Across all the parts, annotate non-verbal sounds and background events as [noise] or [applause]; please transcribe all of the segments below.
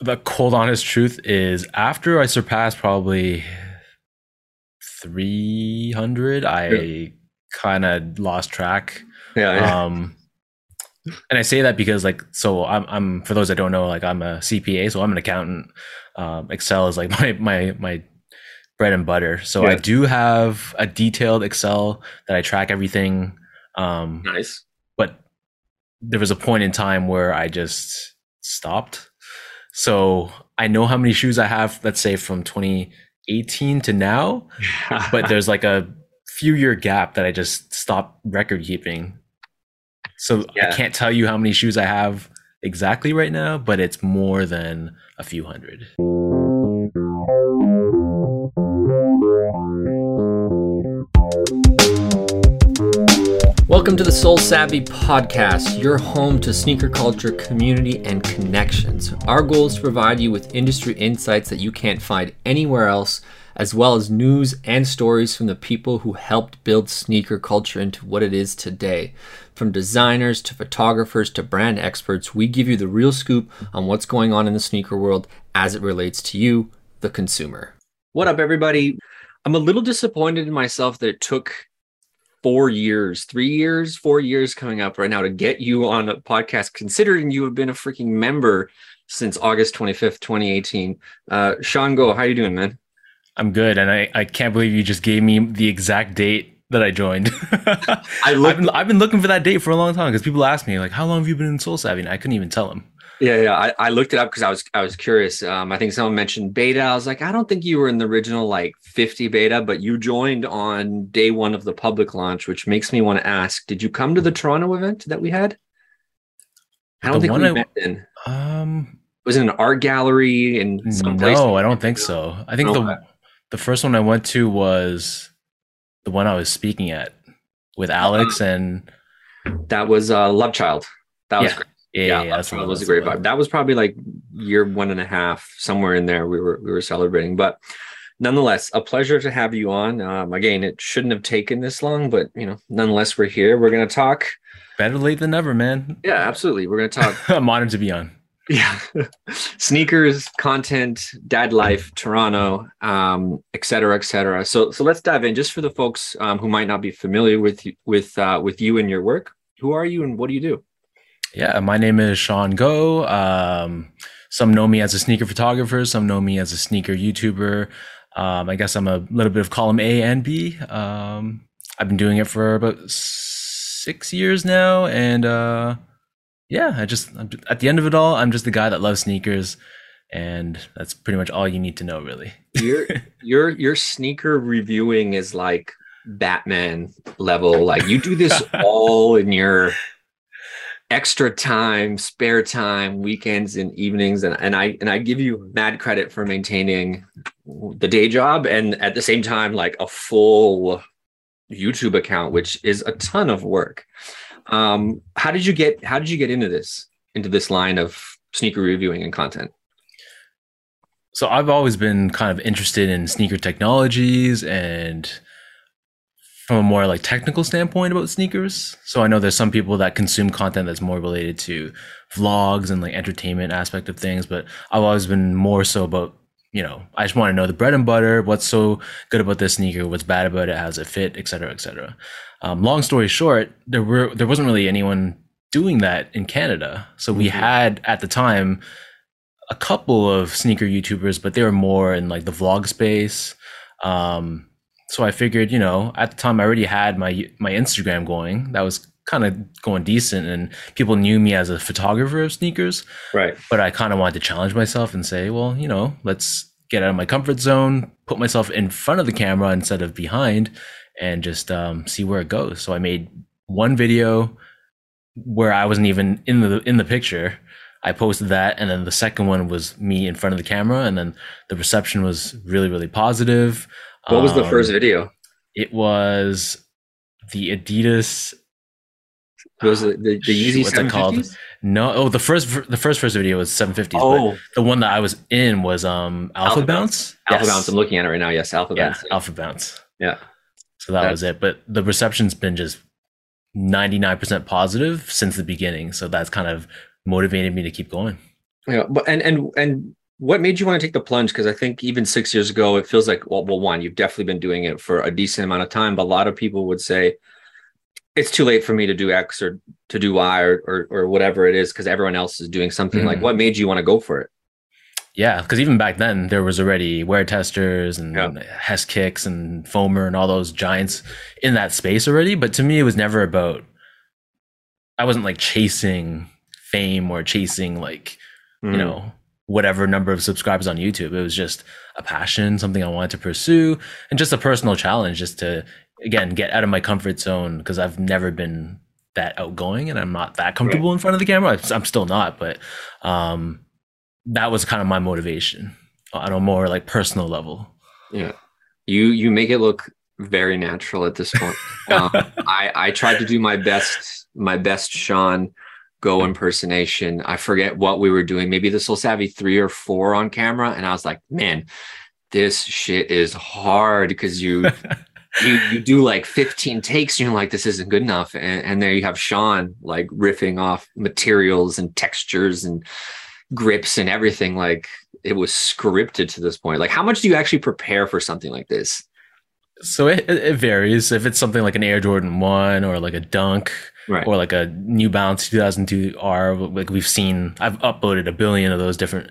the cold honest truth is after I surpassed probably 300, I yeah. kind of lost track. Yeah, yeah. Um, and I say that because like, so I'm, I'm, for those that don't know, like I'm a CPA, so I'm an accountant. Um, Excel is like [laughs] my, my, my bread and butter. So yeah. I do have a detailed Excel that I track everything. Um, nice. But there was a point in time where I just stopped. So I know how many shoes I have, let's say from 2018 to now, [laughs] but there's like a few year gap that I just stopped record keeping. So yeah. I can't tell you how many shoes I have exactly right now, but it's more than a few hundred. Welcome to the SoleSavy Podcast, your home to sneaker culture, community, and connections. Our goal is to provide you with industry insights that you can't find anywhere else, as well as news and stories from the people who helped build sneaker culture into what it is today. From designers to photographers to brand experts, we give you the real scoop on what's going on in the sneaker world as it relates to you, the consumer. What up, everybody? I'm a little disappointed in myself that it took four years, three years, four years coming up right now to get you on a podcast, considering you have been a freaking member since August 25th, 2018. Uh, Sean Go, how you doing, man? I'm good. And I, I can't believe you just gave me the exact date that I joined. [laughs] I I've, been, I've been looking for that date for a long time because people ask me like, how long have you been in SoleSavy? And I couldn't even tell them. Yeah, yeah. I, I looked it up because I was I was curious. Um, I think someone mentioned beta. I was like, I don't think you were in the original like 50 beta, but you joined on day one of the public launch, which makes me want to ask: Did you come to the Toronto event that we had? I don't the think we I, met then. Um, was it an art gallery in some no, place? No, I don't think so. I think the the first one I went to was the one I was speaking at with Alex uh-huh. and that was uh, Love Child. That was yeah. great. Yeah, yeah, yeah that was a great vibe. That was probably like year one and a half, somewhere in there. We were we were celebrating, but nonetheless, a pleasure to have you on. Um, again, it shouldn't have taken this long, but you know, nonetheless, we're here. We're gonna talk. Better late than never, man. Yeah, absolutely. We're gonna talk. [laughs] I'm honored to be on. Yeah, [laughs] sneakers, content, dad life, Toronto, um, et cetera, et cetera. So, so let's dive in. Just for the folks um, who might not be familiar with with uh, with you and your work, who are you and what do you do? Yeah, my name is Sean Go. Um, some know me as a sneaker photographer, some know me as a sneaker YouTuber. Um, I guess I'm a little bit of column A and B. Um, I've been doing it for about six years now, and uh, yeah, I just I'm, at the end of it all, I'm just the guy that loves sneakers, and that's pretty much all you need to know, really. your [laughs] your your sneaker reviewing is like Batman level. Like you do this [laughs] all in your extra time, spare time, weekends and evenings, and, and I and I give you mad credit for maintaining the day job and at the same time like a full YouTube account, which is a ton of work. Um, how did you get how did you get into this into this line of sneaker reviewing and content? So I've always been kind of interested in sneaker technologies and from a more like technical standpoint about sneakers. So I know there's some people that consume content that's more related to vlogs and like entertainment aspect of things, but I've always been more so about you know I just want to know the bread and butter. What's so good about this sneaker? What's bad about it? how's it fit? Etc. Etc. Um, long story short, there were there wasn't really anyone doing that in Canada. So we mm-hmm. had at the time a couple of sneaker YouTubers, but they were more in like the vlog space. Um, so I figured, you know, at the time I already had my my Instagram going. That was kind of going decent and people knew me as a photographer of sneakers. Right. But I kind of wanted to challenge myself and say, well, you know, let's get out of my comfort zone, put myself in front of the camera instead of behind and just um, see where it goes. So I made one video where I wasn't even in the in the picture. I posted that, and then the second one was me in front of the camera, and then the reception was really, really positive. What was the um, first video? It was the Adidas. Was it the, the Yeezy What's it called? No, oh, the first the first first video was 750s. Oh, the one that I was in was um Alpha, Alpha Bounce. Bounce. Alpha yes. Bounce. I'm looking at it right now. Yes, Alpha yeah, Bounce. Yeah. Alpha Bounce. Yeah. So that That's... was it. But the reception's been just 99% positive since the beginning. So that's kind of motivated me to keep going. Yeah, but and and and what made you want to take the plunge? Because I think even six years ago, it feels like well, well, one, you've definitely been doing it for a decent amount of time, but a lot of people would say it's too late for me to do X or to do Y or or, or whatever it is because everyone else is doing something. Like, Mhm. what made you want to go for it? Yeah, because even back then there was already wear testers and Yeah. Hess kicks and Foamer and all those giants in that space already. But to me, it was never about. I wasn't like chasing fame or chasing like Mm. you know whatever number of subscribers on YouTube. It was just a passion, something I wanted to pursue, and just a personal challenge, just to again get out of my comfort zone because I've never been that outgoing and I'm not that comfortable in front of the camera. I'm still not, but um, that was kind of my motivation on a more like personal level. Yeah, you you make it look very natural at this point. [laughs] um, I I tried to do my best my best Sean Go impersonation. I forget what we were doing. Maybe the SoleSavy three or four on camera, and I was like, man, this shit is hard because you. [laughs] you you do like 15 takes and you're like this isn't good enough and, and there you have sean like riffing off materials and textures and grips and everything like it was scripted to this point like how much do you actually prepare for something like this So it, it varies. If it's something like an Air Jordan One or like a Dunk right or like a New Balance 2002 R, like we've seen, I've uploaded a billion of those different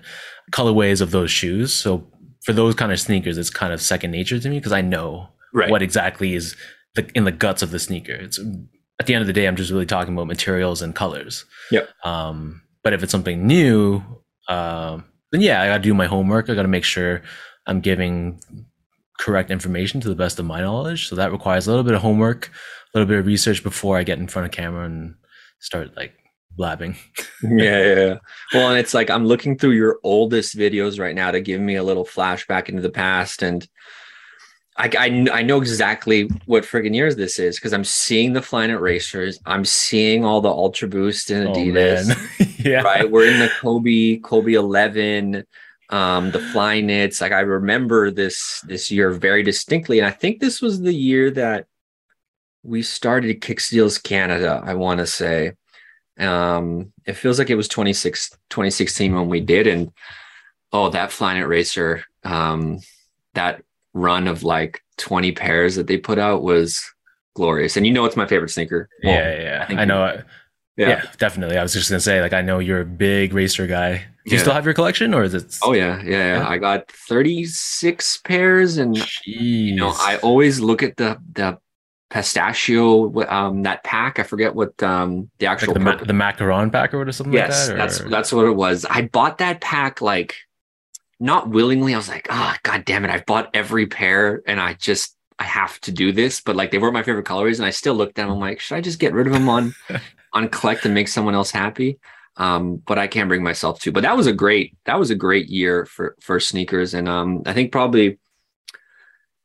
colorways of those shoes. So for those kind of sneakers, it's kind of second nature to me because I know right what exactly is the, in the guts of the sneaker. It's at the end of the day, I'm just really talking about materials and colors. Yep. Um, but if it's something new, um, then yeah, I got to do my homework. I got to make sure I'm giving correct information to the best of my knowledge. So that requires a little bit of homework, a little bit of research before I get in front of camera and start like blabbing. [laughs] yeah, yeah. Well, and it's like I'm looking through your oldest videos right now to give me a little flashback into the past, and I I, I know exactly what friggin' years this is because I'm seeing the Flyknit racers, I'm seeing all the Ultra Boost and Oh, Adidas, man. [laughs] yeah. right? We're in the Kobe Kobe 11, um, the Flyknits. Like I remember this this year very distinctly, and I think this was the year that we started KickSteals Canada. I want to say um it feels like it was 26 2016 when we did and oh that flyknit racer um that run of like 20 pairs that they put out was glorious and you know it's my favorite sneaker Well, yeah, yeah, think I know. it. yeah. Yeah. definitely. I was just gonna say, like, I know you're a big racer guy. Do you Yeah. still have your collection, or is it? oh yeah, yeah yeah i got 36 pairs and Jeez. you know i always look at the the pistachio um that pack i forget what um the actual like the, ma- the macaron pack or something yes like that. that's or- that's what it was i bought that pack like not willingly i was like oh god damn it i've bought every pair and i just i have to do this but like they were my favorite colorways and i still looked at them i'm like should i just get rid of them on [laughs] on collect and make someone else happy um but i can't bring myself to but that was a great that was a great year for for sneakers and um i think probably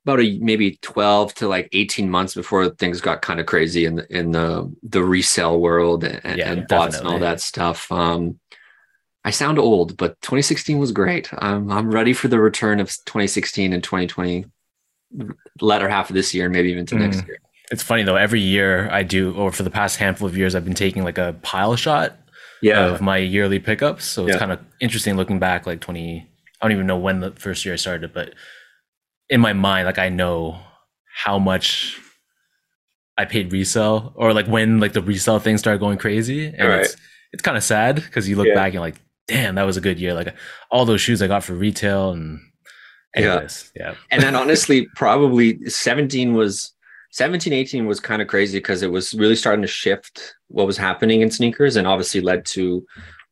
about a maybe 12 to like 18 months before things got kind of crazy in the in the the resale world and, Yeah, and bots and all that stuff um i sound old but 2016 was great i'm i'm ready for the return of 2016 and 2020 latter half of this year and maybe even to next Mhm. year It's funny though. Every year I do, or for the past handful of years, I've been taking like a pile shot yeah of my yearly pickups. So it's Yeah. kind of interesting looking back, like twenty. I don't even know when the first year I started, but in my mind, like I know how much I paid resale, or like when like the resale thing started going crazy, and Right. it's it's kind of sad because you look Yeah. back and like, damn, that was a good year. Like all those shoes I got for retail, and Yeah. yeah, and then [laughs] honestly probably 17 was 17 18 was kind of crazy because it was really starting to shift what was happening in sneakers and obviously led to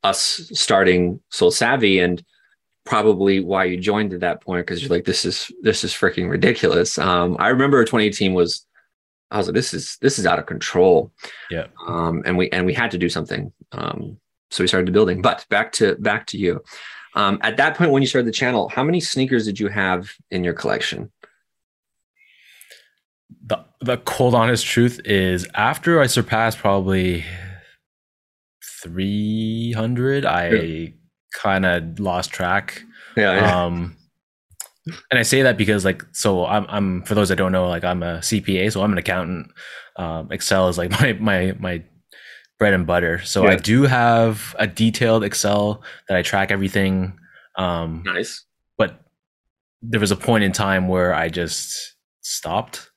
us starting SoleSavy and probably why you joined at that point because you're like this is this is freaking ridiculous. Um i remember 2018 was i was like this is this is out of control. Yeah. um and we and we had to do something. Um so we started the building but back to back to you. Um at that point when you started the channel how many sneakers did you have in your collection? The the cold honest truth is after I surpassed probably 300 I kind of lost track yeah um and I say that because like so I'm I'm for those that don't know like I'm a CPA so I'm an accountant um Excel is like [laughs] my my my bread and butter. So I do have a detailed Excel that I track everything. Um, Nice. but there was a point in time where I just stopped.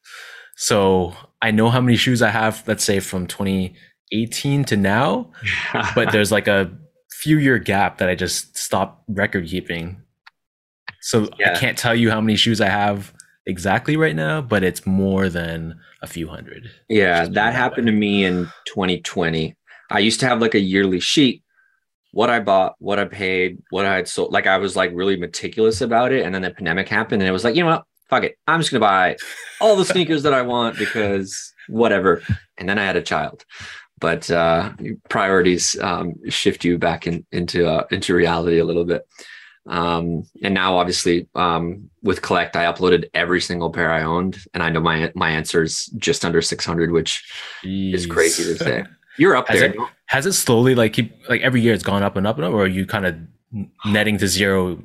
So I know how many shoes I have, let's say from 2018 to now, [laughs] but there's like a few year gap that I just stopped record keeping. So Yeah. I can't tell you how many shoes I have exactly right now, but it's more than a few hundred. Yeah, Just put it that happened to me in 2020. I used to have like a yearly sheet, what I bought, what I paid, what I had sold. Like I was like really meticulous about it. And then the pandemic happened and it was like, you know what? Fuck it. I'm just gonna buy all the sneakers that I want because whatever. And then I had a child. But uh priorities um shift you back in, into uh, into reality a little bit. Um, and now obviously um, with collect, I uploaded every single pair I owned, and I know my my answer is just under 600, which is crazy to Jeez. say. [laughs] You're up Has there. it- Has it slowly like keep like every year it's gone up and up and up, or are you kind of netting to zero?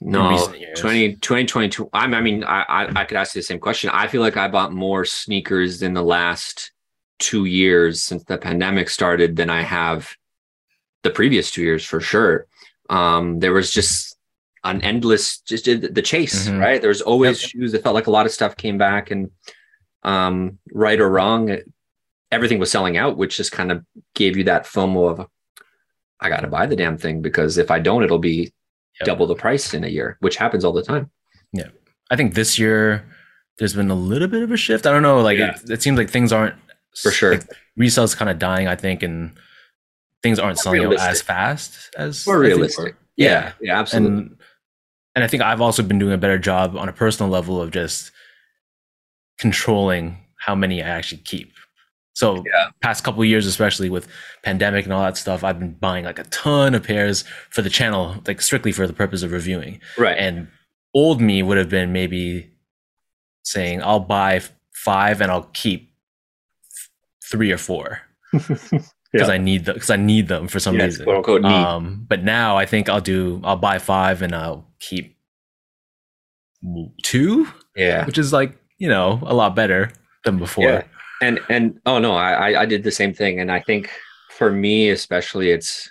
No, recent years. 20, 2022. I'm, I mean, I, I I could ask you the same question. I feel like I bought more sneakers in the last two years since the pandemic started than I have the previous two years for sure. Um, there was just an endless just did the chase, Mhm. right? There was always Yep. shoes. It felt like a lot of stuff came back, and um, right or wrong, it, everything was selling out, which just kind of gave you that FOMO of I got to buy the damn thing because if I don't, it'll be Yep. double the price in a year, which happens all the time. Yeah. I think this year there's been a little bit of a shift. I don't know, like Yeah. it, it seems like things aren't For sure. Like, resale's kind of dying, I think, and things aren't selling out as fast as More realistic. were. Yeah, yeah, absolutely. and and I think I've also been doing a better job on a personal level of just controlling how many I actually keep. So Yeah. past couple of years, especially with pandemic and all that stuff, I've been buying like a ton of pairs for the channel, like strictly for the purpose of reviewing. right. And old me would have been maybe saying, I'll buy five and I'll keep three or four [laughs] because Yeah. I need them because I need them for some reason. quote unquote need. Um, but now I think I'll do I'll buy five and I'll keep two, yeah. which is like you know a lot better than before. And and oh no, I I- did the same thing, and I think for me especially, it's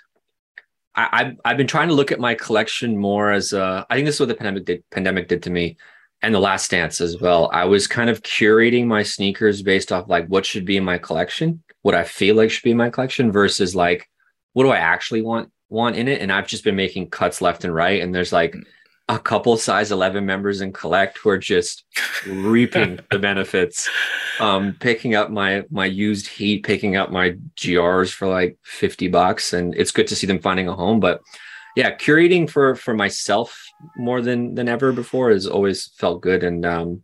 I I've, I've been trying to look at my collection more as. I think this is what the pandemic did pandemic did to me, and the Last Dance as well. I was kind of curating my sneakers based off like what should be in my collection, what I feel like should be in my collection, versus like what do I actually want want in it. And I've just been making cuts left and right, and there's like mm. A couple size 11 members in collect who are just reaping [laughs] the benefits um picking up my my used heat picking up my grs for like 50 bucks and it's good to see them finding a home but yeah curating for for myself more than than ever before has always felt good and um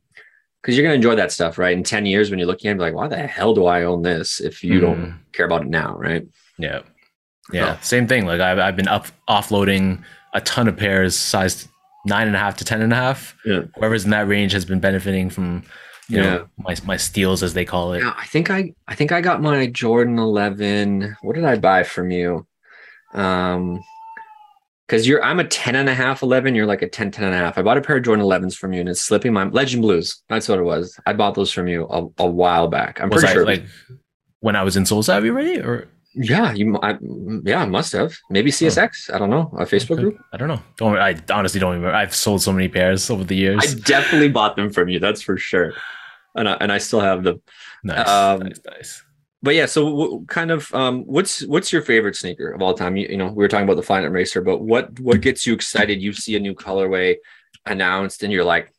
because you're gonna enjoy that stuff right in 10 years when you're looking at it like why the hell do i own this if you don't Mhm. care about it now right Yeah. Yeah. Same thing. Like I've, I've been up offloading a ton of pairs sized nine and a half to ten and a half. Yeah. Whoever's in that range has been benefiting from, you know, my, my steals as they call it. Yeah, I think I I think I got my Jordan 11. What did I buy from you? Um because you're I'm a 10 and a half 11, you're like a 10, 10 and a half. I bought a pair of Jordan 11s from you and it's slipping my Legend Blues. That's what it was. I bought those from you a, a while back. I'm Was pretty I sure. like when I was in SoleSavy already or yeah, you I, yeah, I must have. Maybe CSX. I don't know. A Facebook group. I don't know. Don't I honestly don't remember. I've sold so many pairs over the years. I definitely bought them from you, that's for sure. And I, and I still have them. nice, um, nice, nice. but yeah, so w- kind of um, what's what's your favorite sneaker of all time? You, you know, we were talking about the Flyknit Racer, but what what gets you excited? You see a new colorway announced, and you're like,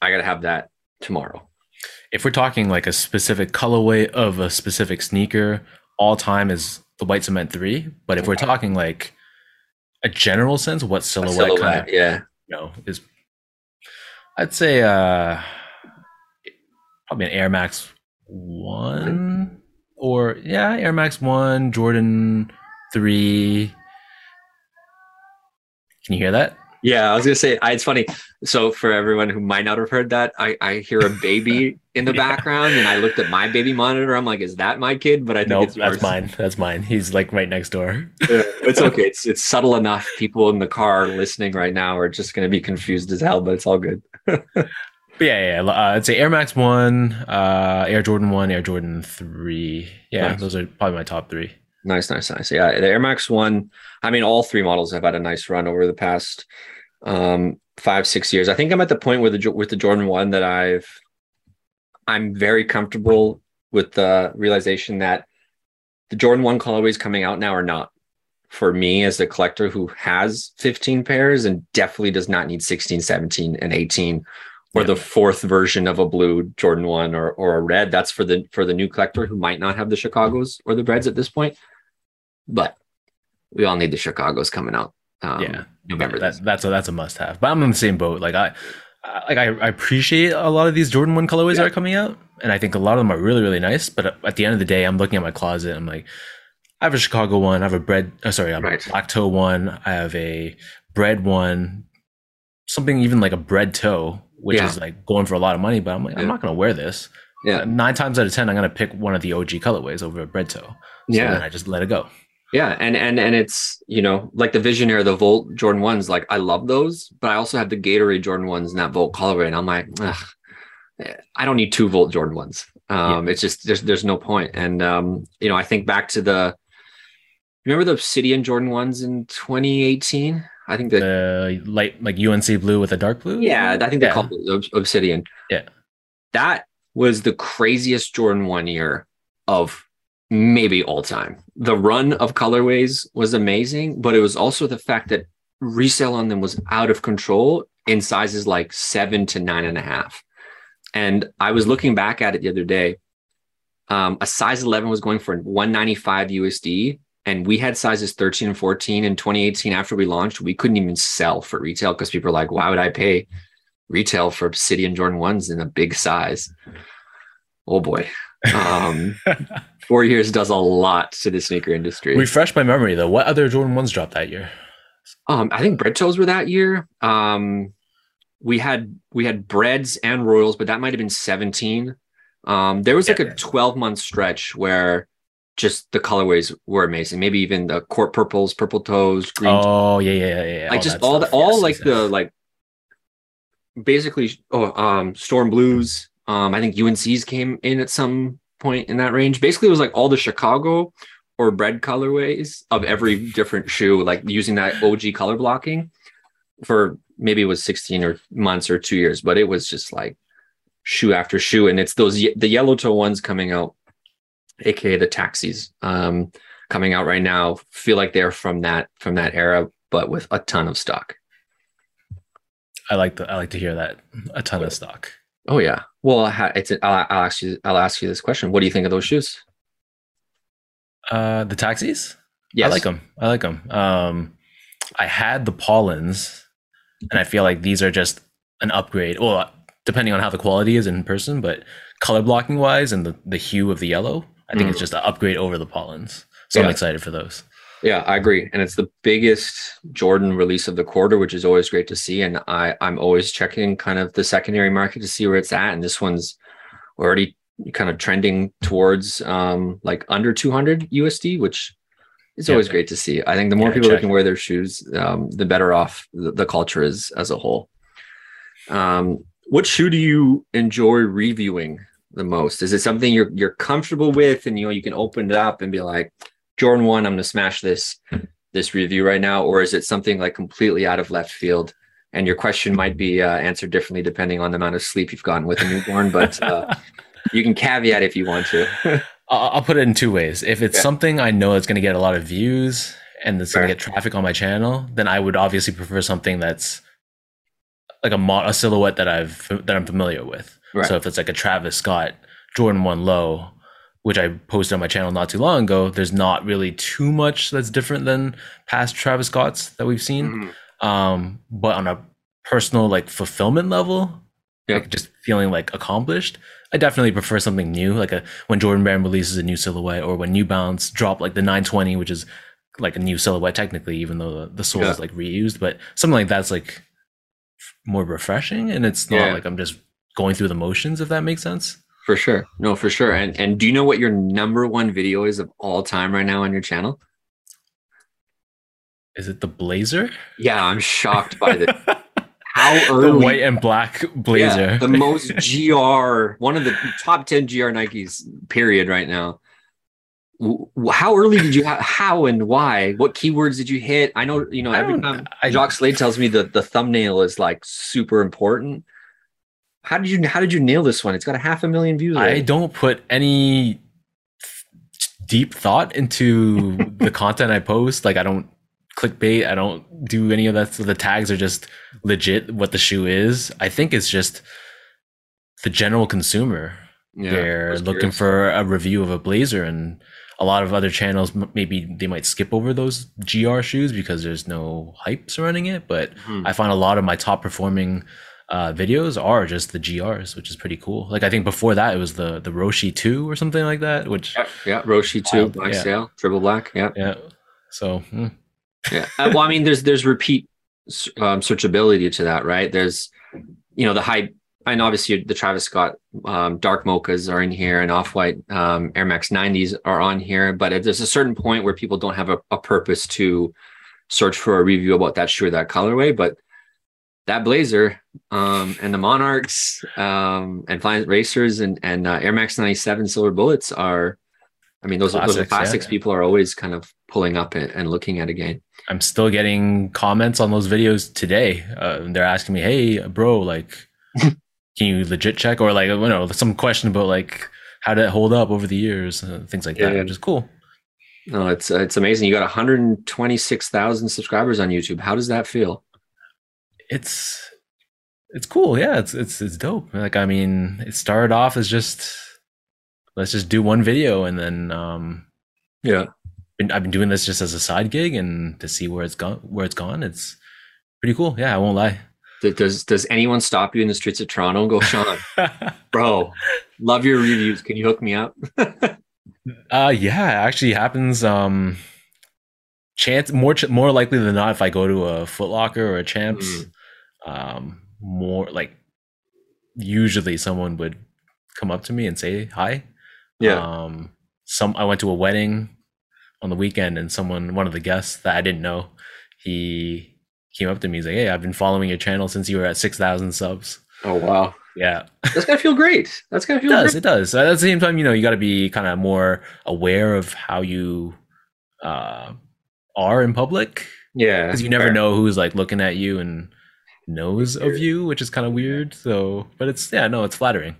I gotta have that tomorrow. If we're talking like a specific colorway of a specific sneaker, all time is the white cement three. But if we're talking like a general sense, what A silhouette, kind of yeah, you know is I'd say uh probably an Air Max one or yeah, Air Max one, Jordan three. Can you hear that? Yeah. I was gonna say, I, it's funny. So for everyone who might not have heard that, I I hear a baby [laughs] in the Yeah. background, and I looked at my baby monitor. I'm like, is that my kid? But I think Nope, it's that's mine. That's mine. He's like right next door. Yeah, it's okay. It's it's subtle enough. People in the car listening right now are just gonna be confused as hell, but it's all good. [laughs] But yeah, yeah. Uh, I'd say Air Max One, uh, Air Jordan One, Air Jordan Three. Yeah, Nice. those are probably my top three. Nice, nice, nice. Yeah, the Air Max One. I mean, all three models have had a nice run over the past um, five, six years. I think I'm at the point with the with the Jordan One that I've I'm very comfortable with the realization that the Jordan One colorways coming out now are not for me as a collector who has 15 pairs and definitely does not need 16, 17, and 18 or yeah. the fourth version of a blue Jordan 1 or or a red. That's for the for the new collector who might not have the Chicago's or the Reds at this point. But we all need the Chicago's coming out. Um, yeah, November. That, that's a that's a must have. But I'm in the same boat. Like I, like I, I appreciate a lot of these Jordan One colorways yeah. that are coming out, and I think a lot of them are really really nice. But at the end of the day, I'm looking at my closet. And I'm like, I have a Chicago one. I have a bread. Oh, sorry, I have right. a black toe one. I have a bread one. Something even like a bread toe, which yeah. is like going for a lot of money. But I'm like, yeah. I'm not going to wear this. Yeah. Nine times out of ten, I'm going to pick one of the OG colorways over a bread toe. So yeah. I just let it go. Yeah, and and and it's you know like the Visionaire, the Volt Jordan ones. Like I love those, but I also have the Gatorade Jordan ones and that Volt colorway, and I'm like, I don't need two Volt Jordan ones. Um, yeah. It's just there's there's no point. And um, you know, I think back to the remember the Obsidian Jordan ones in 2018. I think the uh, light like UNC blue with a dark blue. Yeah, I think they yeah. called it Obsidian. Yeah, that was the craziest Jordan one year of maybe all time. The run of colorways was amazing, but it was also the fact that resale on them was out of control in sizes like seven to nine and a half. And I was looking back at it the other day. Um, a size 11 was going for 195 USD, and we had sizes 13 and 14 in 2018. After we launched, we couldn't even sell for retail because people are like, why would I pay retail for City and Jordan ones in a big size? Oh boy. Um, [laughs] four years does a lot to the sneaker industry. Refresh my memory though. What other Jordan ones dropped that year? Um, I think bread toes were that year. Um, we had we had breads and royals, but that might have been 17. Um, there was like yeah. a 12 month stretch where just the colorways were amazing. Maybe even the court purples, purple toes, green. Oh yeah, yeah, yeah. Like all just all the all yes, like yes. the like basically oh um storm blues. Um, I think UNC's came in at some point in that range. Basically, it was like all the Chicago or bread colorways of every different shoe, like using that OG color blocking for maybe it was 16 or months or two years, but it was just like shoe after shoe. And it's those the yellow toe ones coming out, aka the taxis, um, coming out right now, feel like they're from that from that era, but with a ton of stock. I like the I like to hear that a ton of stock. Oh yeah. Well, it's I'll, I'll ask you I'll ask you this question. What do you think of those shoes? Uh, the taxis. Yeah, I like them. I like them. Um, I had the Pollens, and I feel like these are just an upgrade. Well, depending on how the quality is in person, but color blocking wise and the, the hue of the yellow, I think mm. it's just an upgrade over the Pollens. So yeah. I'm excited for those. Yeah, I agree. And it's the biggest Jordan release of the quarter, which is always great to see. And I, I'm always checking kind of the secondary market to see where it's at. And this one's already kind of trending towards um, like under 200 USD, which is yeah, always great to see. I think the more yeah, people that can wear their shoes, um, the better off the, the, culture is as a whole. Um, what shoe do you enjoy reviewing the most? Is it something you're you're comfortable with, and you know you can open it up and be like, Jordan one, I'm going to smash this [laughs] this review right now, or is it something like completely out of left field? And your question might be uh, answered differently depending on the amount of sleep you've gotten with a newborn, but uh, [laughs] you can caveat if you want to. [laughs] I'll put it in two ways. If it's yeah. something I know it's going to get a lot of views and it's going to get traffic on my channel, then I would obviously prefer something that's like a, mo- a silhouette that I've that I'm familiar with. Right. So if it's like a Travis Scott Jordan One Low, which I posted on my channel not too long ago, there's not really too much that's different than past Travis Scotts that we've seen. Mm-hmm. Um, but on a personal like fulfillment level, yep. like just feeling like accomplished, I definitely prefer something new. Like a when Jordan Brand releases a new silhouette, or when New Balance drop like the 920, which is like a new silhouette technically, even though the, the sole yeah. is like reused. But something like that's like more refreshing, and it's not yeah. like I'm just going through the motions. If that makes sense. For sure. No, for sure. And and do you know what your number one video is of all time right now on your channel? Is it the blazer? Yeah, I'm shocked by the [laughs] how early the white and black blazer. Yeah, the most GR, one of the top 10 GR Nikes, period, right now. how early did you ha- how and why what keywords did you hit i know you know every time I- Jacques slade tells me that the thumbnail is like super important how did you how did you nail this one it's got a half a million views I don't put any deep thought into [laughs] the content I post. Like I don't clickbait. I don't do any of that. So the tags are just legit what the shoe is. I think it's just the general consumer. yeah, They're looking curious. for a review of a blazer and a lot of other channels maybe they might skip over those GR shoes because there's no hype surrounding it, but Hmm. I find a lot of my top performing uh, videos are just the GRs, which is pretty cool. Like I think before that it was the the Roshe two or something like that, which yeah, yeah Roshe two, black yeah. sale triple black yeah yeah. So mm, yeah Uh, well i mean there's there's repeat um, searchability to that right there's you know the hype and obviously the travis scott um, dark mochas are in here and off-white um, air max 90s are on here but if there's a certain point where people don't have a, a purpose to search for a review about that shoe or that colorway but that blazer um, and the monarchs um, and Flyknit racers and, and uh, air max 97 silver bullets are i mean those are those are Classics, yeah. people are always kind of pulling up and, and looking at again I'm still getting comments on those videos today. Uh, they're asking me, "Hey, bro, like, [laughs] can you legit check?" Or like, you know, some question about like how did it hold up over the years, uh, things like that, Yeah. which is cool. No, it's uh, it's amazing. You got 126,000 subscribers on YouTube. How does that feel? It's it's cool. Yeah, it's it's it's dope. Like, I mean, it started off as just let's just do one video, and then um, Yeah. I've been doing this just as a side gig, and to see where it's gone, where it's gone, it's pretty cool. Yeah, I won't lie. Does does anyone stop you in the streets of Toronto and go, Sean, [laughs] bro, love your reviews. Can you hook me up? [laughs] Uh yeah, it actually happens um chance more more likely than not if I go to a Footlocker or a Champs Mm. Um more like usually someone would come up to me and say hi. Yeah. Um some I went to a wedding on the weekend and someone one of the guests that I didn't know he came up to me he's like, "Hey, I've been following your channel since you were at 6,000 subs." oh wow, Yeah. that's gotta feel great. That's It feel does. great. It does. At the same time, you know, you got to be kind of more aware of how you uh, are in public Yeah, because you never fair. know who's like looking at you and knows of you, which is kind of weird. So, but it's yeah, no, it's flattering.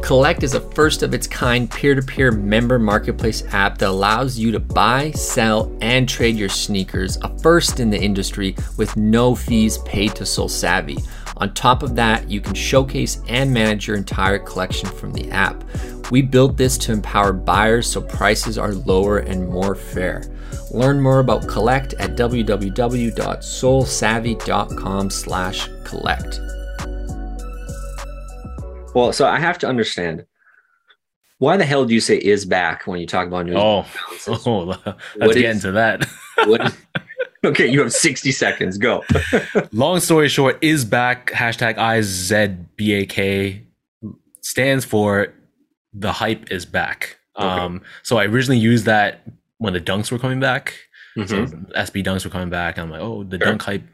Collect is a first of its kind peer to peer member marketplace app that allows you to buy, sell, and trade your sneakers, a first in the industry with no fees paid to SoleSavy. On top of that, you can showcase and manage your entire collection from the app. We built this to empower buyers so prices are lower and more fair. Learn more about Collect at www.solesavy.com/collect. Well, so I have to understand. Why the hell do you say "is back" when you talk about news? Oh, balances? [laughs] oh let's What get is- into that. [laughs] What- [laughs] okay, you have sixty seconds. Go. Long story short, is back. Hashtag IZBAK stands for the hype is back. Okay. Um, so I originally used that when the dunks were coming back. So Mhm. SB dunks were coming back. I'm like, oh, the Sure. dunk hype,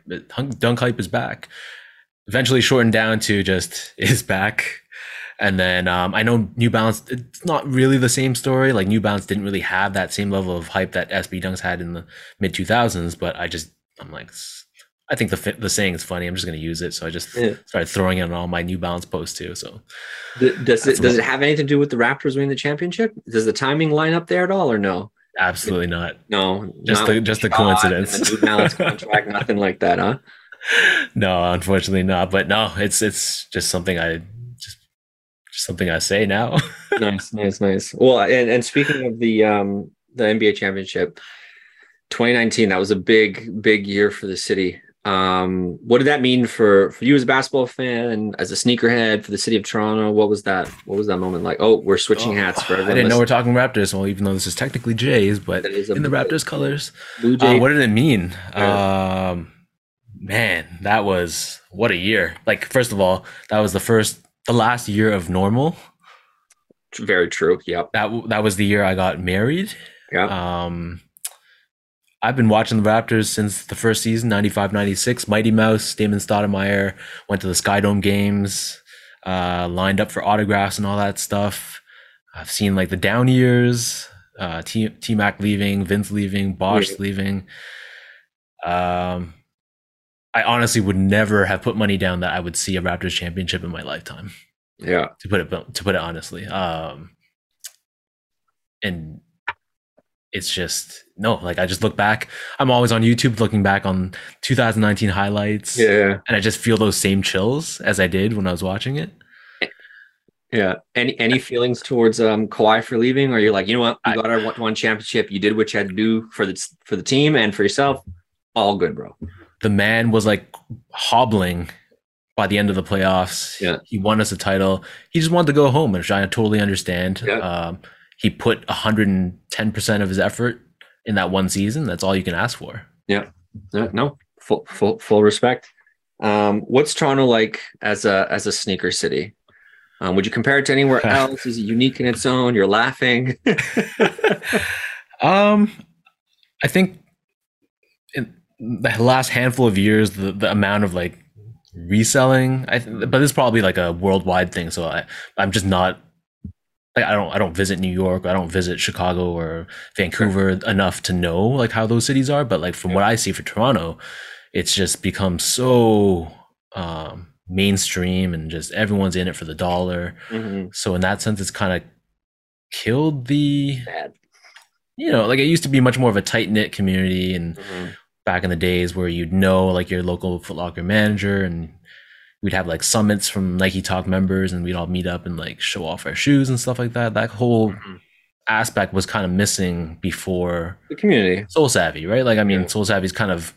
dunk- hype is back. Eventually shortened down to just [laughs] is back. And then um, I know New Balance. It's not really the same story. Like New Balance didn't really have that same level of hype that SB Dunks had in the mid 2000s. But I just, I'm like, I think the the saying is funny. I'm just gonna use it. So I just Yeah. started throwing it on all my New Balance posts too. So Does it does it have anything to do with the Raptors winning the championship? Does the timing line up there at all, or no? Absolutely not. No, Just a- just a coincidence. The Balance contract, [laughs] nothing like that, huh? No, unfortunately not. But no, it's it's just something I just just something I say now. [laughs] nice, nice, nice. Well, and, and speaking of the um the NBA championship, 2019, that was a big, big year for the city. Um, what did that mean for for you as a basketball fan as a sneakerhead for the city of Toronto? What was that? What was that moment like? Oh, we're switching hats for I everyone. didn't know we're talking Raptors. Well, even though this is technically Jays, but in the Raptors colors. Blue Uh, what did it mean? Yeah. Um, man, that was what a year. Like, first of all, that was the first, the last year of normal. Very true. Yep. That that was the year I got married. Yeah. Um, I've been watching the Raptors since the first season, 95 96. Mighty Mouse, Damon Stoudemire went to the Skydome games, uh, lined up for autographs and all that stuff. I've seen like the down years. uh, T T Mac leaving, Vince leaving, Bosh Yeah. leaving. Um, I honestly would never have put money down that I would see a Raptors championship in my lifetime. Yeah. To put it to put it honestly, um, and it's just no. Like I just look back. I'm always on YouTube looking back on 2019 highlights, Yeah. and I just feel those same chills as I did when I was watching it. Yeah. Any any feelings towards um Kawhi for leaving, or you're like, you know what, you got our one- one championship. You did what you had to do for the for the team and for yourself. All good, bro. the man was like hobbling by the end of the playoffs. Yeah. He won us a title. He just wanted to go home, which I totally understand. Yeah. Um, he put 110% of his effort in that one season. That's all you can ask for. Yeah. no, full full full respect. Um, what's Toronto like as a as a sneaker city? Um, would you compare it to anywhere [laughs] else? Is it unique in its own? You're laughing. [laughs] Um, I think in the last handful of years, the, the amount of like reselling, I th- but this is probably like a worldwide thing. So I, I'm just not like I don't I don't visit New York, I don't visit Chicago or Vancouver enough to know like how those cities are. But like from what I see for Toronto, it's just become so um mainstream and just everyone's in it for the dollar. Mhm. So in that sense, it's kind of killed the Bad. you know, like it used to be much more of a tight knit community, and Mhm. back in the days where you'd know like your local Foot Locker manager, and we'd have like summits from Nike Talk members, and we'd all meet up and like show off our shoes and stuff like that. That whole Mhm. aspect was kind of missing before The community. SoleSavy, right? Like, I mean, Yeah. SoleSavy's kind of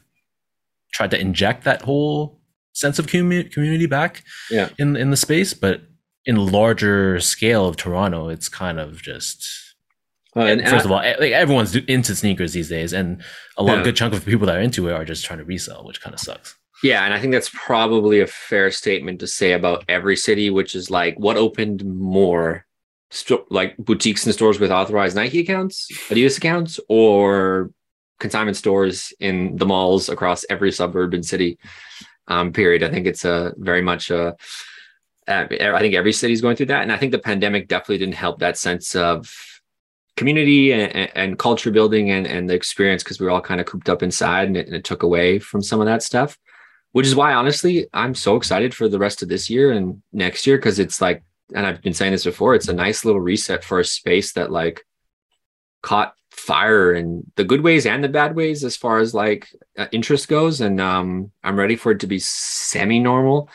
tried to inject that whole sense of commu- community back Yeah. in in the space, but in larger scale of Toronto, it's kind of just Uh, and, and first I- of all, like everyone's into sneakers these days, and a lot Yeah. good chunk of the people that are into it are just trying to resell, which kind of sucks. Yeah, and I think that's probably a fair statement to say about every city, which is like what opened more, sto- like boutiques and stores with authorized Nike accounts, Adidas accounts, or consignment stores in the malls across every suburban city. Um, period. I think it's a very much a. uh, I think every city is going through that, and I think the pandemic definitely didn't help that sense of community and, and- and culture building and, and the experience because we were all kind of cooped up inside, and it, and it took away from some of that stuff which is why honestly i'm so excited for the rest of this year and next year because it's like and i've been saying this before it's a nice little reset for a space that like caught fire in the good ways and the bad ways as far as like uh, interest goes and um i'm ready for it to be semi normal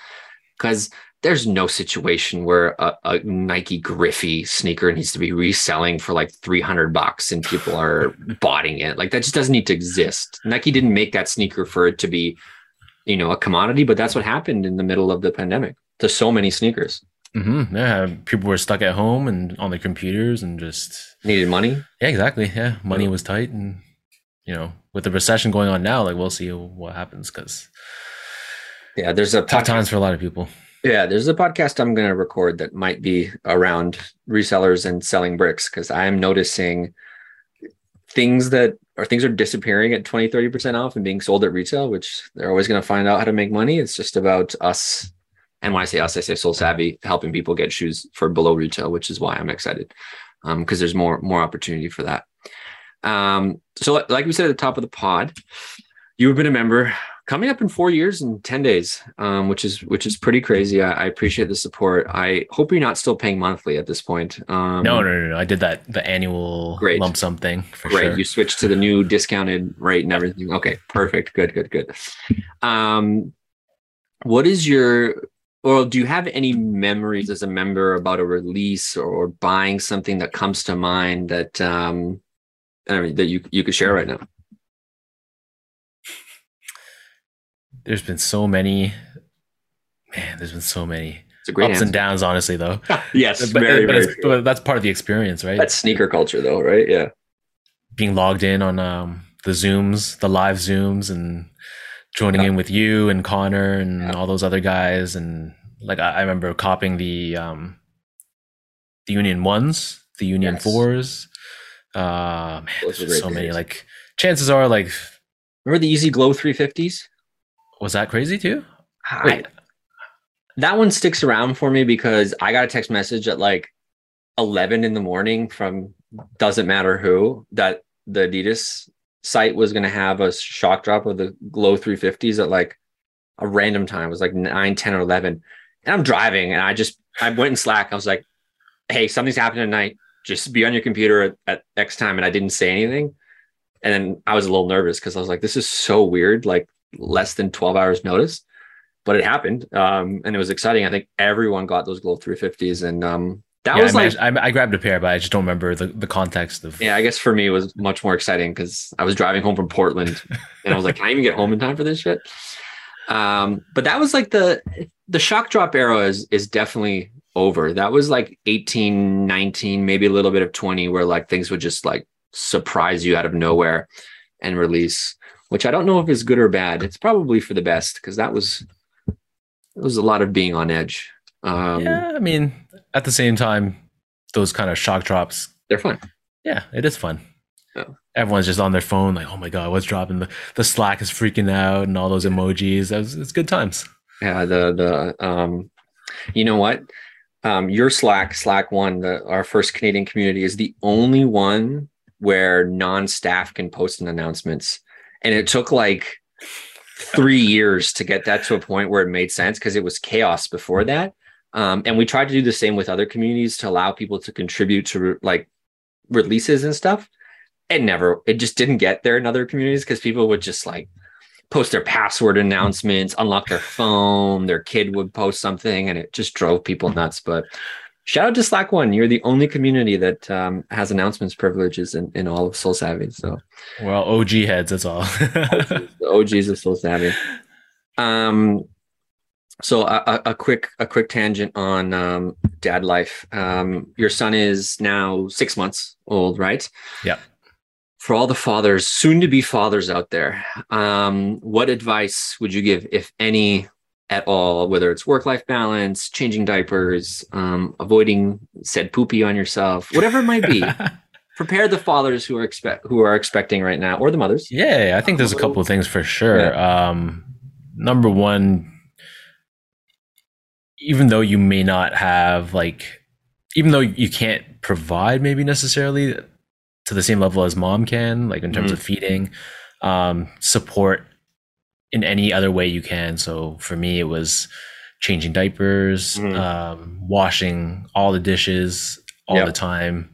because there's no situation where a, a Nike Griffey sneaker needs to be reselling for like 300 bucks and people are [laughs] botting it. Like that just doesn't need to exist. Nike didn't make that sneaker for it to be, you know, a commodity, but that's what happened in the middle of the pandemic to so many sneakers. hmm Yeah, people were stuck at home and on their computers and just Needed money. yeah, exactly. Yeah, money Yeah. was tight, and you know, with the recession going on now, like we'll see what happens because Yeah, there's a tough podcast, times for a lot of people. yeah, there's a podcast I'm going to record that might be around resellers and selling bricks because I am noticing things that or things are disappearing at 20 30% off and being sold at retail which they're always going to find out how to make money. It's just about us and when i say us i say SoleSavy helping people get shoes for below retail which is why i'm excited because there's more more opportunity for that. Um, so like- we said at the top of the pod you have been a member coming up in four years and 10 days um, which is which is pretty crazy I, I appreciate the support i hope you're not still paying monthly at this point um, no, no, no, no. I did that the annual Great. lump sum thing for Right. sure. You switched to the new discounted rate and everything. Okay. Perfect. Good, good, good. Um, what is your, or do you have any memories as a member about a release or, buying something that comes to mind that, um, I mean, that you, you could share right now? There's been so many. Man, there's been so many It's a great ups answer. and downs, honestly, though. [laughs] yes. But, very, but very but that's part of the experience, right? That's sneaker culture though, right? Yeah. being logged in on um, the Zooms, the live Zooms, and joining in with you and Connor and Yeah. all those other guys. And like I, I remember copying the um, the Union ones, the Union Yes. fours. Uh, man, Those there's so great many. Like chances are, like, Remember the Yeezy Glow 350s? Was that crazy too? I, that one sticks around for me because I got a text message at like 11 in the morning from doesn't matter who that the Adidas site was going to have a shock drop of the Glow 350s at like a random time. It was like 9, 10, or 11. And I'm driving and I just, I went in Slack. I was like, hey, something's happening tonight. Just be on your computer at, at X time. And I didn't say anything. And then I was a little nervous because I was like, this is so weird, like less than 12 hours notice. But it happened. Um, and it was exciting. I think everyone got those Glow 350s. And um, that Yeah, was I, like, I, I grabbed a pair, but I just don't remember the, the context of. yeah, I guess for me it was much more exciting because I was driving home from Portland and I was like, can I even get home in time for this shit? Um, but that was like the the shock drop era is is definitely over. That was like 18, 19, maybe a little bit of 20, where like things would just like surprise you out of nowhere and release, which I don't know if is good or bad. It's probably for the best because that was it was a lot of being on edge. Um yeah, I mean, at the same time, those kind of shock drops, they're fun. yeah, it is fun. Yeah. Everyone's just on their phone, like, oh my god, what's dropping? The the Slack is freaking out, and all those emojis. That was, it's good times. Yeah, the the um, you know what? Um, your Slack, Slack One, the our first Canadian community is the only one where non-staff can post an announcements, and it took like three years to get that to a point where it made sense because it was chaos before that. Um, and we tried to do the same with other communities to allow people to contribute to re- like releases and stuff. It never, it just didn't get there in other communities because people would just like post their password announcements, unlock their phone, their kid would post something, and it just drove people nuts. But shout out to Slack One. You're the only community that um, has announcements privileges in, in all of SoleSavy. So Well, OG heads, that's all. [laughs] the OGs of SoleSavy. Um, so a, a, a quick a quick tangent on um, dad life. Um, your son is now six months old, right? Yeah. For all the fathers, soon to be fathers out there, um, what advice would you give, if any, at all? Whether it's work life balance, changing diapers, um, avoiding said poopy on yourself, whatever it might be. [laughs] Prepare the fathers who are expect who are expecting right now, or the mothers. Yeah, I think there's a couple of things for sure. Um, number one, even though you may not have like, even though you can't provide maybe necessarily to the same level as mom can, like in terms Mhm. of feeding, um, support in any other way you can. So for me, it was changing diapers, Mhm. um, washing all the dishes all Yep. the time,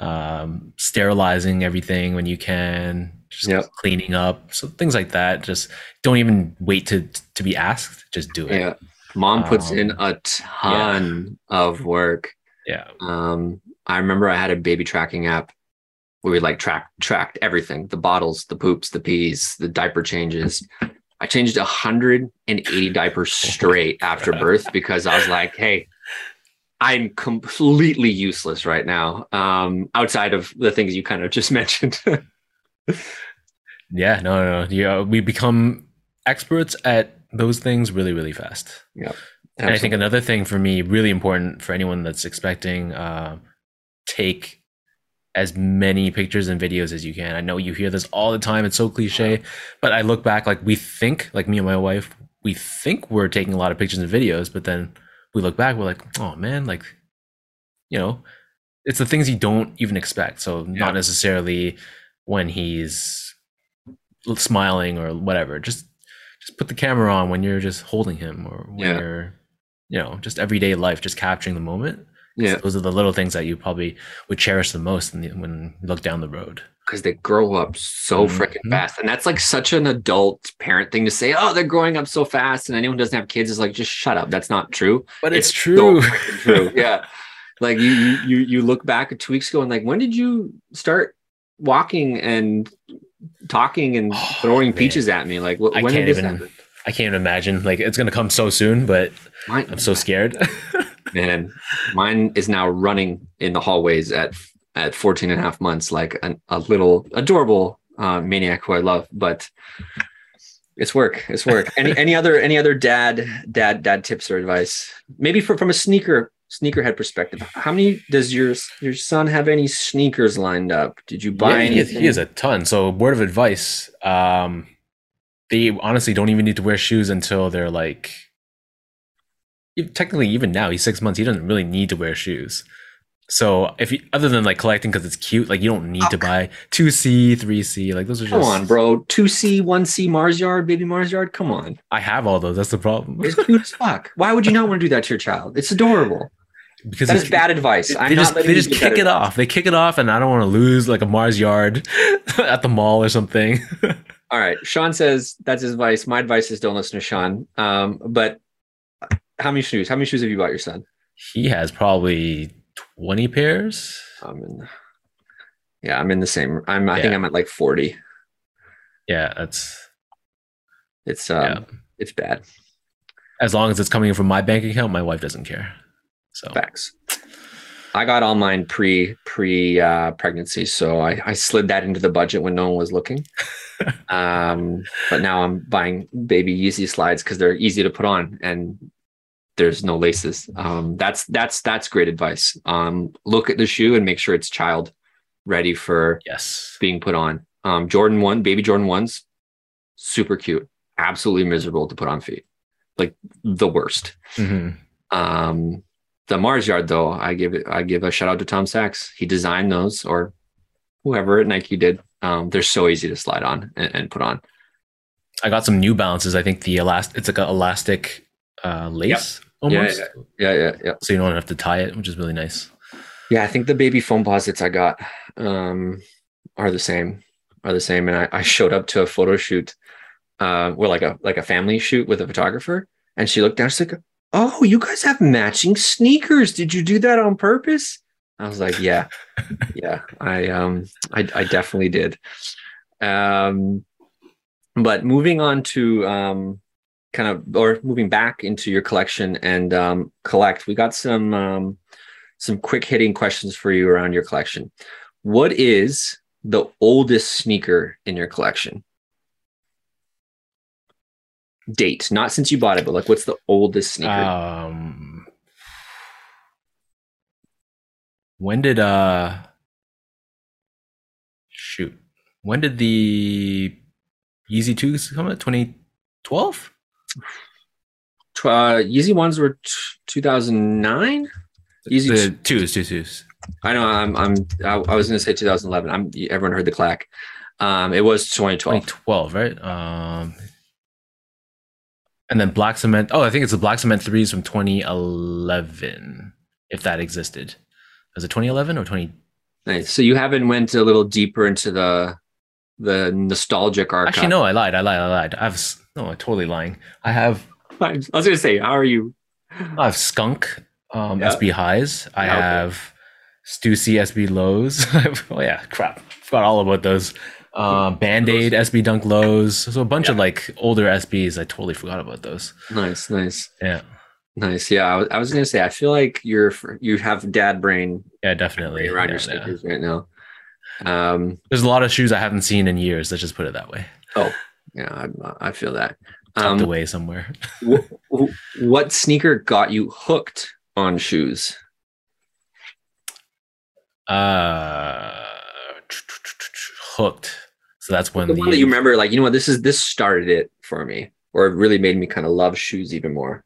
um, sterilizing everything when you can, just Yep. cleaning up. So things like that. Just don't even wait to to be asked. Just do it. Yeah. Mom puts Um, in a ton of work. Yeah. Um, I remember I had a baby tracking app where we like track tracked everything, the bottles, the poops, the pees, the diaper changes. I changed 180 diapers [laughs] straight after birth because I was like, hey, I'm completely useless right now. Um, outside of the things you kind of just [laughs] mentioned. Yeah. No. No. no. Yeah. We become experts at those things really, really fast. Yeah, and I think another thing for me, really important for anyone that's expecting, uh, take as many pictures and videos as you can. I know you hear this all the time. It's so cliche, but I look back like we think, like me and my wife, we think we're taking a lot of pictures and videos, but then we look back, we're like, oh man, like, you know, it's the things you don't even expect. So Yeah. not necessarily when he's smiling or whatever. Just just put the camera on when you're just holding him or when Yeah. you're you know just everyday life just capturing the moment yeah, those are the little things that you probably would cherish the most in the, when you look down the road because they grow up so freaking Mhm. fast. And that's like such an adult parent thing to say, oh, they're growing up so fast. And anyone who doesn't have kids is like, just shut up. That's not true. but It's it's, true freaking [laughs] true. yeah. Like you, you you look back two weeks ago and like, when did you start walking and talking and Oh, throwing man. peaches at me? Like, what, I when can't did this even- happen? i can't imagine like it's gonna come so soon but Mine, i'm so scared [laughs] man, mine is now running in the hallways at at 14 and a half months, like an, a little adorable uh, maniac who I love, but it's work. It's work. any any other any other dad dad dad tips or advice? Maybe for, from a sneaker sneakerhead perspective. How many does your your son have any sneakers lined up? Did you buy yeah, he, has, anything? he has a ton so word of advice um they honestly don't even need to wear shoes until they're like technically even now he's six months he doesn't really need to wear shoes So if you, other than like collecting because it's cute, like you don't need to buy two C, three C. Like those are just. Come on, bro. Two C, one C Mars Yard, baby Mars Yard. Come on. I have all those. That's the problem. It's cute as fuck. Why would you not want to do that to your child? It's adorable. because that is bad advice. I'm they not just they just kick it advice. off. They kick it off, and I don't want to lose like a Mars yard [laughs] at the mall or something. [laughs] All right. Sean says that's his advice. My advice is don't listen to Sean. Um, but how many shoes? How many shoes have you bought your son? he has probably twenty pairs. I'm in. Yeah, I'm in the same. I'm. I think I'm at like 40. Yeah, that's It's um, Yeah. it's bad. as long as it's coming from my bank account. My wife doesn't care. So Facts. I got all mine pre pre uh, pregnancy, so I, I slid that into the budget when no one was looking. [laughs] um, but now I'm buying baby Yeezy slides because they're easy to put on and there's no laces. Um, that's that's that's great advice. Um, look at the shoe and make sure it's child ready for yes, being put on. Um, Jordan one, baby Jordan ones, super cute, absolutely miserable to put on feet, like the worst. hmm Um, the Mars Yard, though, I give it, I give a shout out to Tom Sachs. He designed those, or whoever at Nike did. Um, they're so easy to slide on and, and put on. I got some New Balances. I think the elast it's like an elastic uh, lace almost, Yeah, yeah, yeah. so you don't have to tie it, which is really nice. Yeah, I think the baby Foamposites I got um, are the same. Are the same. And I, I showed up to a photo shoot, uh, well, like a like a family shoot with a photographer, and she looked down. She's like, "Oh, you guys have matching sneakers. Did you do that on purpose?" I was like, "Yeah, [laughs] yeah, I um, I, I definitely did." Um, but moving on to um, kind of or moving back into your collection and um, collect, we got some um, some quick hitting questions for you around your collection. What is the oldest sneaker in your collection? Date, not since you bought it, but like what's the oldest sneaker? Um, when did uh shoot? When did the Yeezy twos come out? Twenty twelve. Tw- uh, Yeezy ones were 2009. Yeezy The twos, twos, twos. I know. I'm. I'm. I, I was going to say 2011. I'm. Everyone heard the clack. Um, it was 2012. 2012, right? Um, and then Black Cement. Oh, I think it's the Black Cement threes from 2011, if that existed. Was it 2011 or 20? Nice. So you haven't went a little deeper into the the nostalgic archive. Actually, no, I lied. I lied. I lied. I have s- no, I'm totally lying. I have I was going to say, how are you? I have Skunk, um, Yeah. SB highs. I Yeah, okay. have Stussy SB lows. [laughs] oh yeah, crap. Forgot all about those. Um, Band Aid SB Dunk lows. So a bunch of like older SBs. I totally forgot about those. Nice, nice, Yeah, nice. Yeah, I was, I was going to say, I feel like you're you have dad brain yeah, definitely. around Yeah, your yeah. sneakers right now. Um, There's a lot of shoes I haven't seen in years. Let's just put it that way. Yeah, I, I feel that. Tucked Um, away somewhere. [laughs] wh- wh- what sneaker got you hooked on shoes? Uh, hooked. So that's when The the, one that you remember, like you know what, this is this started it for me, or it really made me kind of love shoes even more.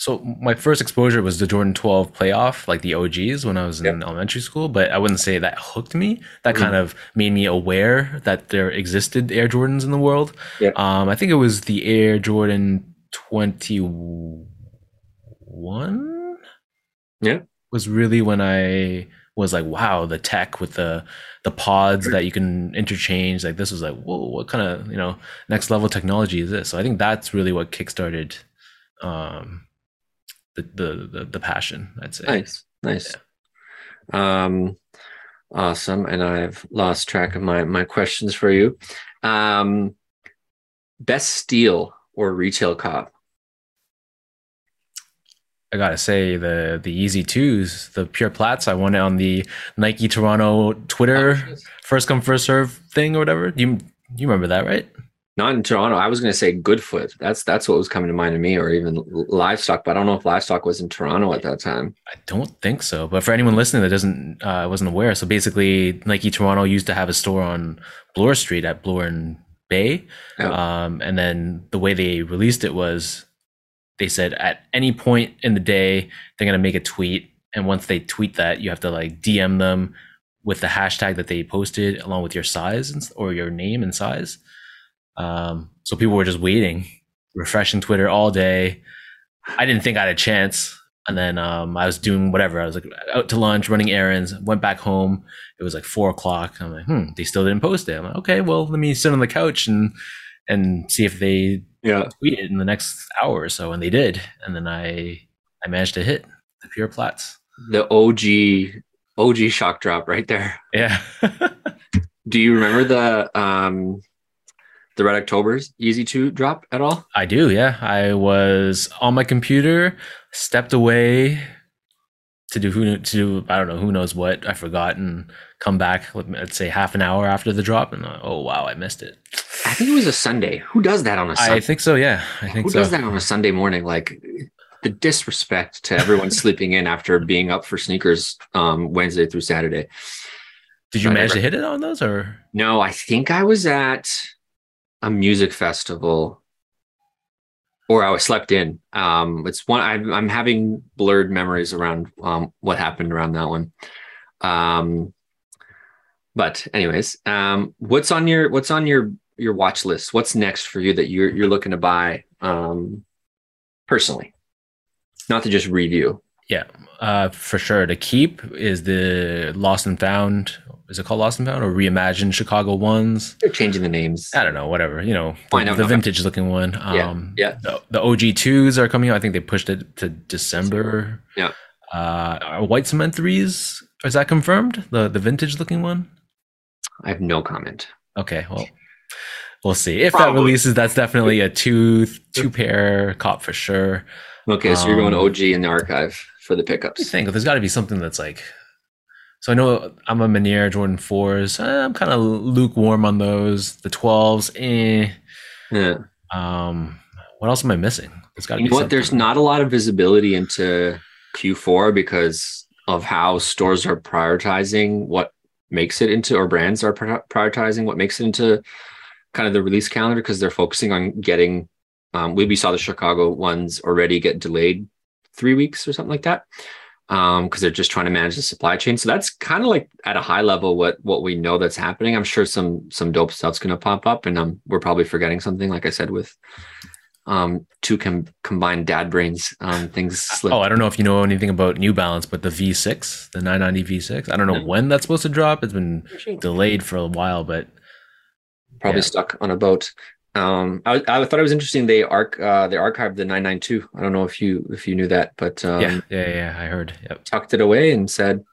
So my first exposure was the Jordan 12 playoff, like the OGs when I was in elementary school, but I wouldn't say that hooked me. That Mhm. kind of made me aware that there existed Air Jordans in the world. Yeah. Um, I think it was the Air Jordan 21 Yeah. was really when I was like, wow, the tech with the the pods that you can interchange. Like this was like, whoa, what kind of, you know, next level technology is this? So I think that's really what kickstarted um the the the, the passion, I'd say. Nice, nice. Um, awesome. And I've lost track of my my questions for you. Um, best steal or retail cop? I gotta say the the Yeezy Twos, the pure plats. I won it on the Nike Toronto Twitter first come first serve thing or whatever. You you remember that, right? Not in Toronto. I was going to say Goodfoot. That's that's what was coming to mind to me, or even livestock. But I don't know if livestock was in Toronto at that time. I don't think so. But for anyone listening that doesn't uh, wasn't aware, so basically Nike Toronto used to have a store on Bloor Street at Bloor and Bay, Yeah. um, and then the way they released it was they said at any point in the day they're gonna make a tweet and once they tweet that, you have to like DM them with the hashtag that they posted along with your size and, or your name and size. Um, so people were just waiting, refreshing Twitter all day. I didn't think I had a chance. And then um, I was doing whatever. I was like out to lunch, running errands, went back home. It was like four o'clock. I'm like, hmm, they still didn't post it. I'm like, okay, well, let me sit on the couch and and see if they Yeah. tweet it in the next hour or so. And they did. And then I I managed to hit the pure plats. The OG OG shock drop right there. Yeah. [laughs] Do you remember the um the Red October's Yeezy 2 drop at all? I do, yeah. I was on my computer, stepped away to do who to do I don't know who knows what I forgot and come back let's say half an hour after the drop and uh, oh wow I missed it. I think it was a Sunday. Who does that on a Sunday? I think so, yeah. I think Who so. does that on a Sunday morning? Like the disrespect to everyone [laughs] sleeping in after being up for sneakers um, Wednesday through Saturday. Did you manage never- to hit it on those or No, I think I was at a music festival or I slept in. Um, it's one I'm, I'm having blurred memories around um, what happened around that one. Um, but anyways, um, what's on your what's on your your watch list? What's next for you that you're you're looking to buy um, personally, not to just review? Yeah, uh, for sure. To keep is the Lost and Found. Is it called Lost and Found or reimagined Chicago ones? They're changing the names. I don't know, whatever. You know, the, know, the vintage looking one. Yeah, Um, yeah. The, the OG twos are coming out. I think they pushed it to December. Yeah. Uh, white cement threes is that confirmed? The the vintage looking one. I have no comment. Okay, well, we'll see. If that releases, that's definitely a two two pair cop for sure. Okay, so you're going Um, OG in the archive for the pickups. think there's got to be something that's like. So I know I'm a Manier Jordan fours. Uh, I'm kind of lukewarm on those. The twelves, eh. Yeah. Um, what else am I missing? There's got to be what? There's not a lot of visibility into Q4 because of how stores are prioritizing what makes it into, or brands are prioritizing what makes it into kind of the release calendar because they're focusing on getting. Um, we we saw the Chicago ones already get delayed three weeks or something like that because they're just trying to manage the supply chain. So that's kind of like at a high level what what we know that's happening. I'm sure some some dope stuff's going to pop up, and um, we're probably forgetting something. Like I said, with um two com- combined dad brains, um, things slip. Oh, I don't know if you know anything about New Balance, but the V6, the 990 V6. I don't know No. when that's supposed to drop. It's been delayed for a while, but probably yeah. stuck on a boat. Um, I, I thought it was interesting. They arc uh, they archived the 992. I don't know if you if you knew that, but um, yeah, yeah, yeah, I heard. Yep. tucked it away and said,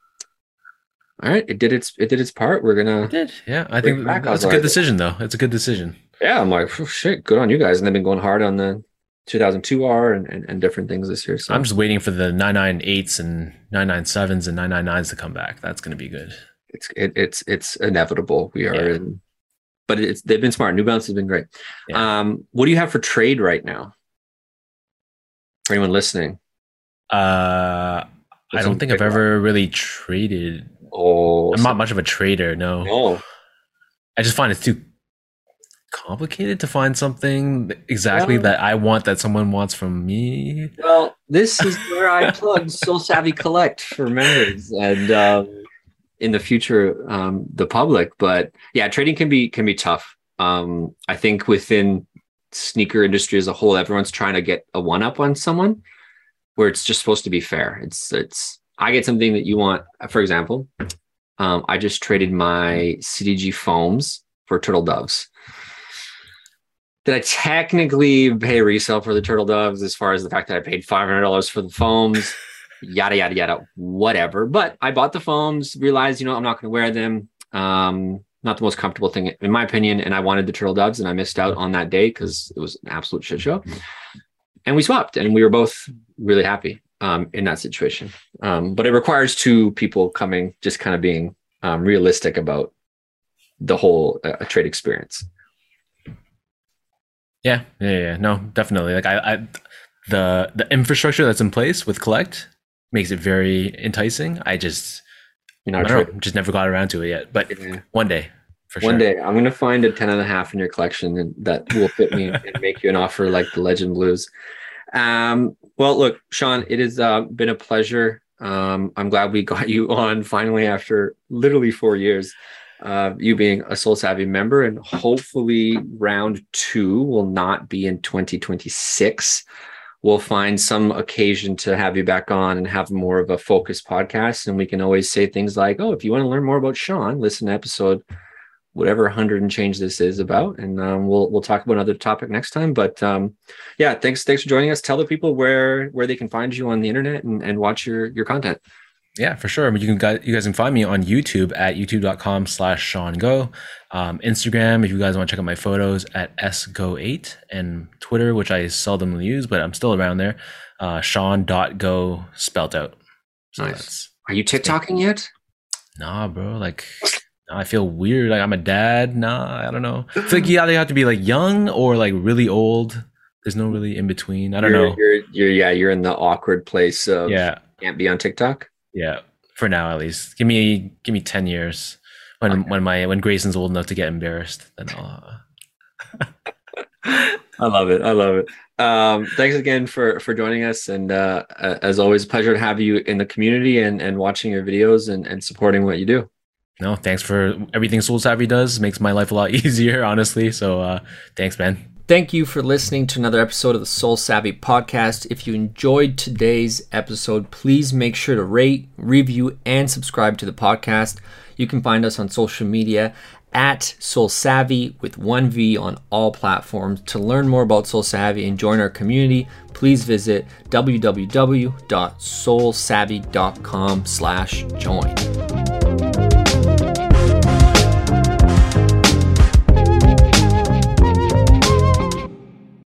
"All right, it did its it did its part. We're gonna did. Yeah, I think back, that's a good decision, though. It's a good decision. yeah." I'm like, "Oh, shit, good on you guys. And they've been going hard on the 2002R and, and, and different things this year. So I'm just waiting for the 998s and 997s and 999s to come back. That's going to be good. it's it, it's it's inevitable. We are Yeah. in, but it's they've been smart. New Balance has been great. Yeah. Um, what do you have for trade right now? For anyone listening, Uh, I don't think I've ever really traded. oh, I'm not much of a trader. No, no, I just find it's too complicated to find something exactly Well- that I want that someone wants from me. Well, this is where I plug SoleSavy Collect for members and um, in the future um, the public. But yeah, trading can be can be tough. Um, I think within sneaker industry as a whole, everyone's trying to get a one up on someone, where it's just supposed to be fair. It's it's I get something that you want. For example, um, I just traded my CDG foams for turtle doves. Did I technically pay resale for the turtle doves as far as the fact that I paid $500 for the foams? Yada, yada, yada, whatever. But I bought the foams, realized, you know, I'm not going to wear them. Um, not the most comfortable thing, in my opinion. And I wanted the turtle doves and I missed out on that day because it was an absolute shit show. And we swapped and we were both really happy um, in that situation. Um, but it requires two people coming, just kind of being um, realistic about the whole uh, trade experience. Yeah, yeah, yeah. No, definitely. Like I, I, the the infrastructure that's in place with collect makes it very enticing. I just, You I know, don't know, just never got around to it yet. But Yeah. one day, for One sure. day I'm gonna find a 10 and a half in your collection and that will fit me and make you an offer like the Legend Blues. Um, well, look, Sean, it has uh, been a pleasure Um, I'm glad we got you on finally after literally four years. Uh, you being a SoleSavy member, and hopefully round two will not be in 2026. We'll find some occasion to have you back on and have more of a focused podcast. And we can always say things like, oh, if you want to learn more about Sean, listen to episode whatever hundred and change this is about, and um, we'll we'll talk about another topic next time. But um, yeah, thanks thanks for joining us. Tell the people where where they can find you on the internet and, and watch your your content. Yeah, for sure. I mean, you can you guys can find me on YouTube at youtube.com slash Sean Go. Um, Instagram, if you guys want to check out my photos at sgo8 and Twitter, which I seldom use, but I'm still around there. Uh, Sean.go spelt out. So nice. Are you TikToking yet? Nah, bro. Like I feel weird. Like I'm a dad. Nah, I don't know. It's like [laughs] you either have to be like young or like really old. There's no really in between. I don't you're, know. You're, you're, yeah, you're in the awkward place of yeah, can't be on TikTok. Yeah, for now at least. Give me give me ten years. When okay. when my when Grayson's old enough to get embarrassed, then I'll. Uh... [laughs] I love it. I love it. Um, thanks again for for joining us, and uh, as always, pleasure to have you in the community and and watching your videos and and supporting what you do no, thanks for everything SoleSavy does. Makes my life a lot [laughs] easier, honestly. So uh, thanks, man. Thank you for listening to another episode of the SoleSavy podcast. If you enjoyed today's episode, please make sure to rate, review, and subscribe to the podcast. You can find us on social media at SoleSavy with one V on all platforms. To learn more about SoleSavy and join our community, please visit www.solesavy.com slash join.